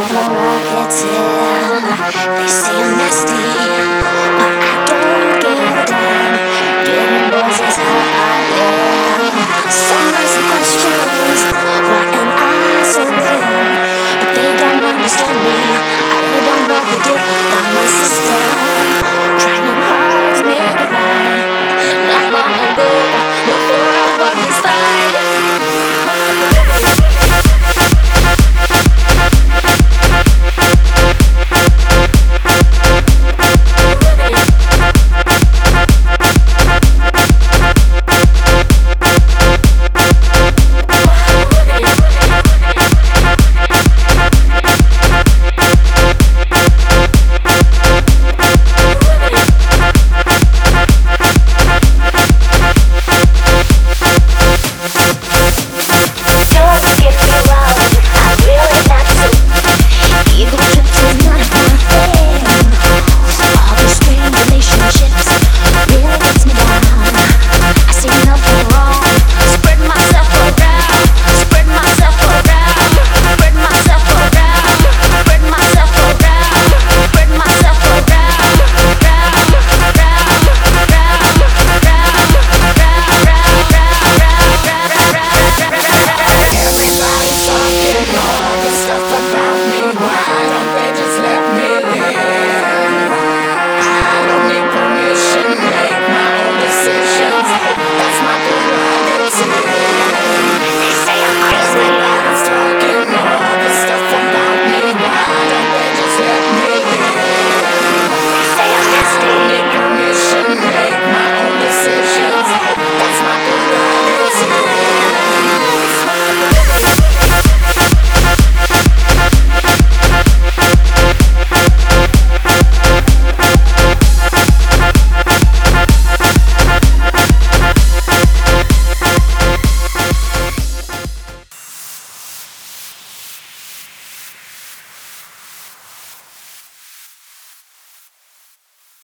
rocket, yeah. They say I'm nasty.